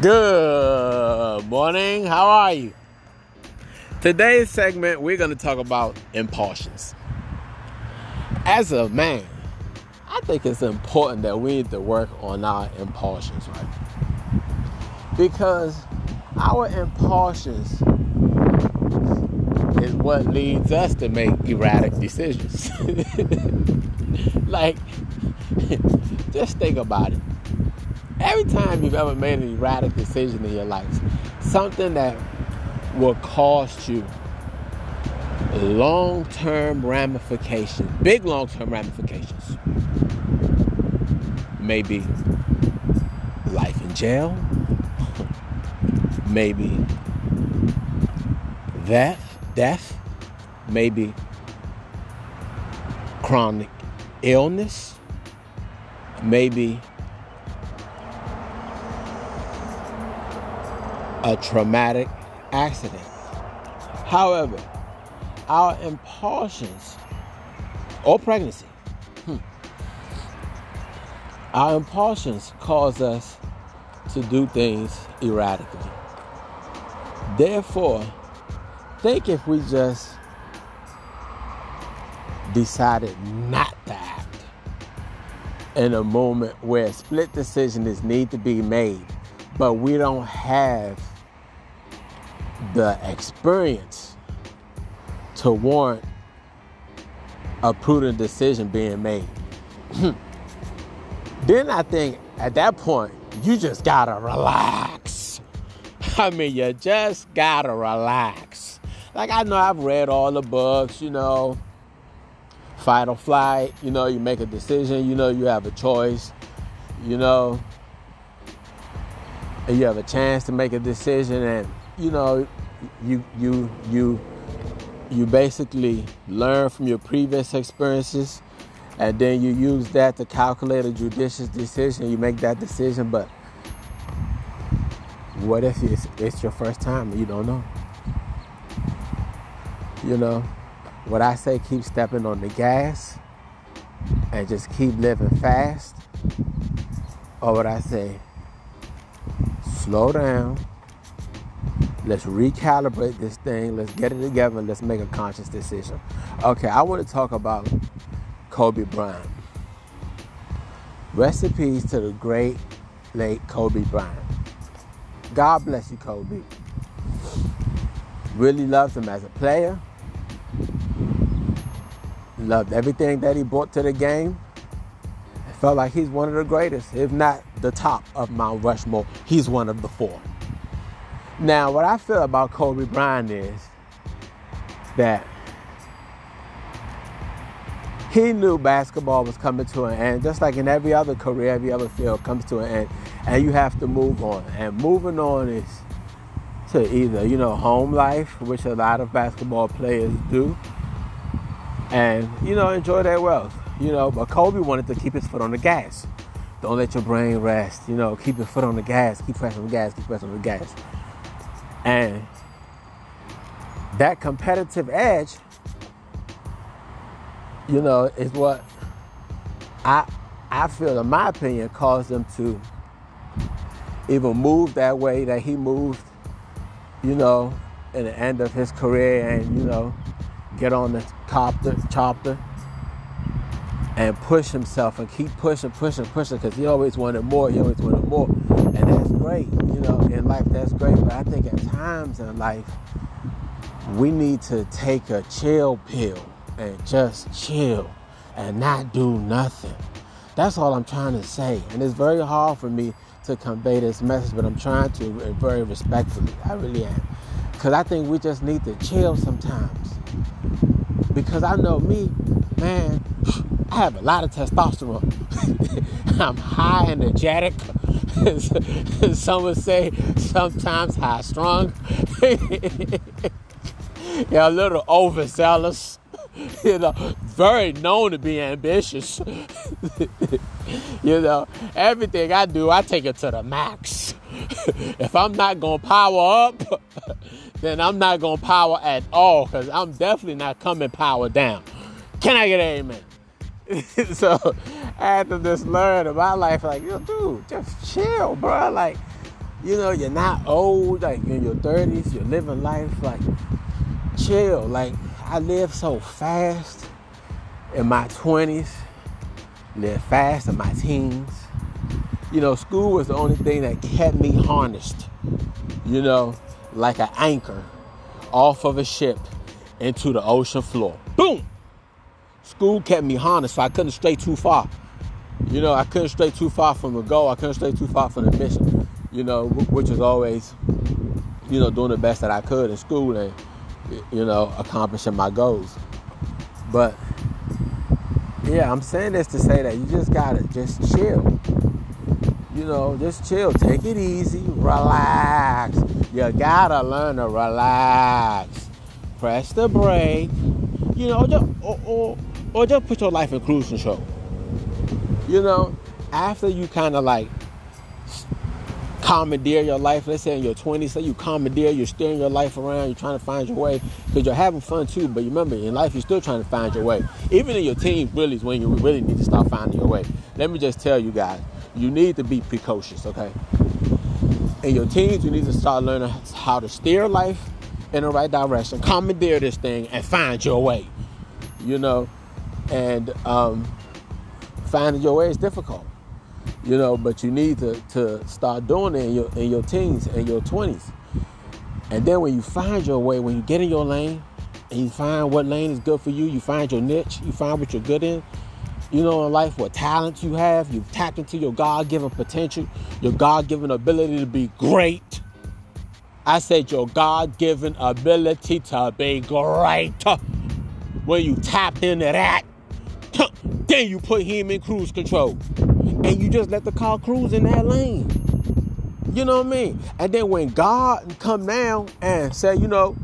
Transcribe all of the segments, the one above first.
Good morning. How are you? Today's segment, we're going to talk about impulsions. As a man, I think it's important that we need to work on our impulsions, right? Because our impulsions is what leads us to make erratic decisions. like, just think about it. Every time you've ever made an erratic decision in your life, something that will cost you long term ramifications, big long term ramifications. Maybe life in jail, maybe death, death, maybe chronic illness, maybe a traumatic accident. However, our impulsions or pregnancy, hmm, our impulsions cause us to do things erratically. Therefore, think if we just decided not to act in a moment where a split decision is need to be made, but we don't have the experience to warrant a prudent decision being made. Hmm. then I think at that point, you just gotta relax. I mean, you just gotta relax. Like, I know I've read all the books, you know, fight or flight, you know, you make a decision, you know, you have a choice, you know, and you have a chance to make a decision, and you know, you you you you basically learn from your previous experiences and then you use that to calculate a judicious decision. You make that decision but what if it's, it's your first time? You don't know. You know what i say keep stepping on the gas and just keep living fast. Or what i say slow down Let's recalibrate this thing. Let's get it together. Let's make a conscious decision. Okay, I want to talk about Kobe Bryant. Recipes to the great late Kobe Bryant. God bless you, Kobe. Really loved him as a player. Loved everything that he brought to the game. Felt like he's one of the greatest, if not the top of Mount Rushmore. He's one of the four. Now, what I feel about Kobe Bryant is that he knew basketball was coming to an end, just like in every other career, every other field comes to an end, and you have to move on. And moving on is to either, you know, home life, which a lot of basketball players do, and, you know, enjoy their wealth. You know, but Kobe wanted to keep his foot on the gas. Don't let your brain rest. You know, keep your foot on the gas, keep pressing the gas, keep pressing the gas. And that competitive edge, you know, is what I I feel, in my opinion, caused him to even move that way that he moved, you know, in the end of his career and, you know, get on the copter, chopper and push himself and keep pushing, pushing, pushing because he always wanted more, he always wanted more. And that's great, you know, in life that's great. But I think at times in life, we need to take a chill pill and just chill and not do nothing. That's all I'm trying to say. And it's very hard for me to convey this message, but I'm trying to very respectfully. I really am. Because I think we just need to chill sometimes. Because I know me, man, I have a lot of testosterone. I'm high energetic. Some would say sometimes high strung. yeah, a little overzealous. You know, very known to be ambitious. you know, everything I do, I take it to the max. if I'm not gonna power up, then I'm not gonna power at all, because I'm definitely not coming power down. Can I get an amen? so I had to just learn in my life, like, yo, dude, just chill, bro. Like, you know, you're not old, like in your 30s, you're living life like chill. Like I lived so fast in my 20s, lived fast in my teens. You know, school was the only thing that kept me harnessed, you know, like an anchor off of a ship into the ocean floor. Boom! School kept me harnessed, so I couldn't stray too far. You know, I couldn't stray too far from the goal. I couldn't stray too far from the mission. You know, which is always, you know, doing the best that I could in school and, you know, accomplishing my goals. But yeah, I'm saying this to say that you just gotta just chill. You know, just chill. Take it easy. Relax. You gotta learn to relax. Press the brake. You know, just, or, or, or just put your life in cruise control. You know, after you kind of like commandeer your life, let's say in your 20s, say you commandeer, you're steering your life around, you're trying to find your way, because you're having fun too, but remember, in life, you're still trying to find your way. Even in your teens, really, is when you really need to start finding your way. Let me just tell you guys, you need to be precocious, okay? In your teens, you need to start learning how to steer life in the right direction, commandeer this thing, and find your way, you know? And um, finding your way is difficult you know, but you need to, to start doing it in your, in your teens and your 20s. And then when you find your way, when you get in your lane and you find what lane is good for you, you find your niche, you find what you're good in, you know, in life, what talent you have, you've tapped into your God given potential, your God given ability to be great. I said your God given ability to be great. When you tap into that, then you put him in cruise control and you just let the car cruise in that lane. You know what I mean? And then when God come down and say, you know,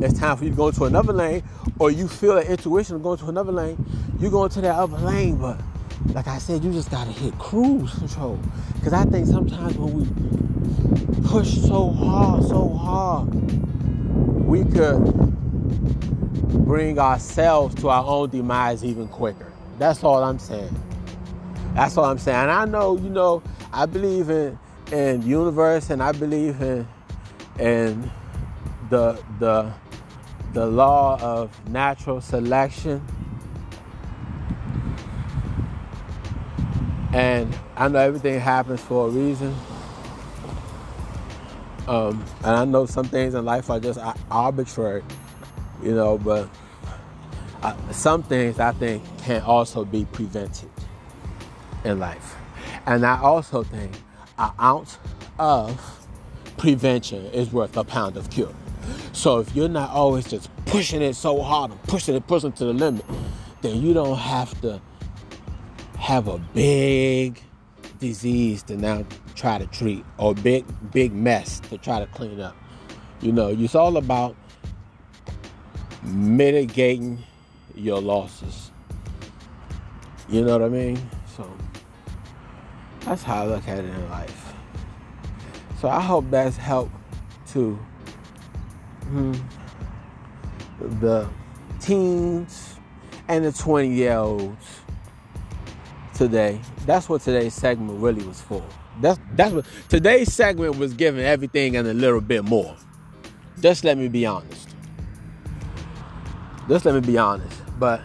it's time for you to go to another lane, or you feel an intuition of going to another lane, you go into that other lane. But like I said, you just gotta hit cruise control. Cause I think sometimes when we push so hard, so hard, we could bring ourselves to our own demise even quicker. That's all I'm saying. That's all I'm saying. And I know, you know, I believe in in universe and I believe in in the the the law of natural selection. And I know everything happens for a reason. Um, and I know some things in life are just arbitrary, you know, but Some things I think can also be prevented in life. And I also think an ounce of prevention is worth a pound of cure. So if you're not always just pushing it so hard and pushing it, pushing it to the limit, then you don't have to have a big disease to now try to treat or big big mess to try to clean up. You know, it's all about mitigating your losses. You know what I mean? So that's how I look at it in life. So I hope that's helped to hmm, the teens and the 20 year olds today. That's what today's segment really was for. That's that's what today's segment was giving everything and a little bit more. Just let me be honest. Just let me be honest. But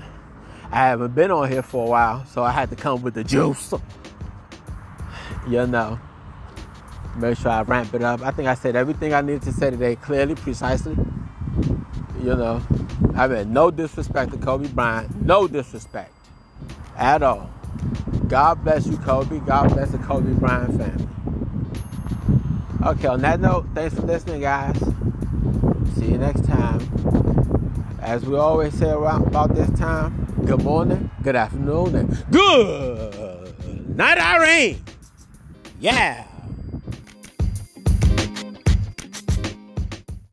I haven't been on here for a while, so I had to come with the juice you know, make sure I ramp it up. I think I said everything I needed to say today clearly, precisely. You know, I mean, no disrespect to Kobe Bryant, no disrespect at all. God bless you, Kobe. God bless the Kobe Bryant family. Okay, on that note, thanks for listening, guys. See you next time. As we always say around about this time, good morning, good afternoon, and good night, Irene. Yeah.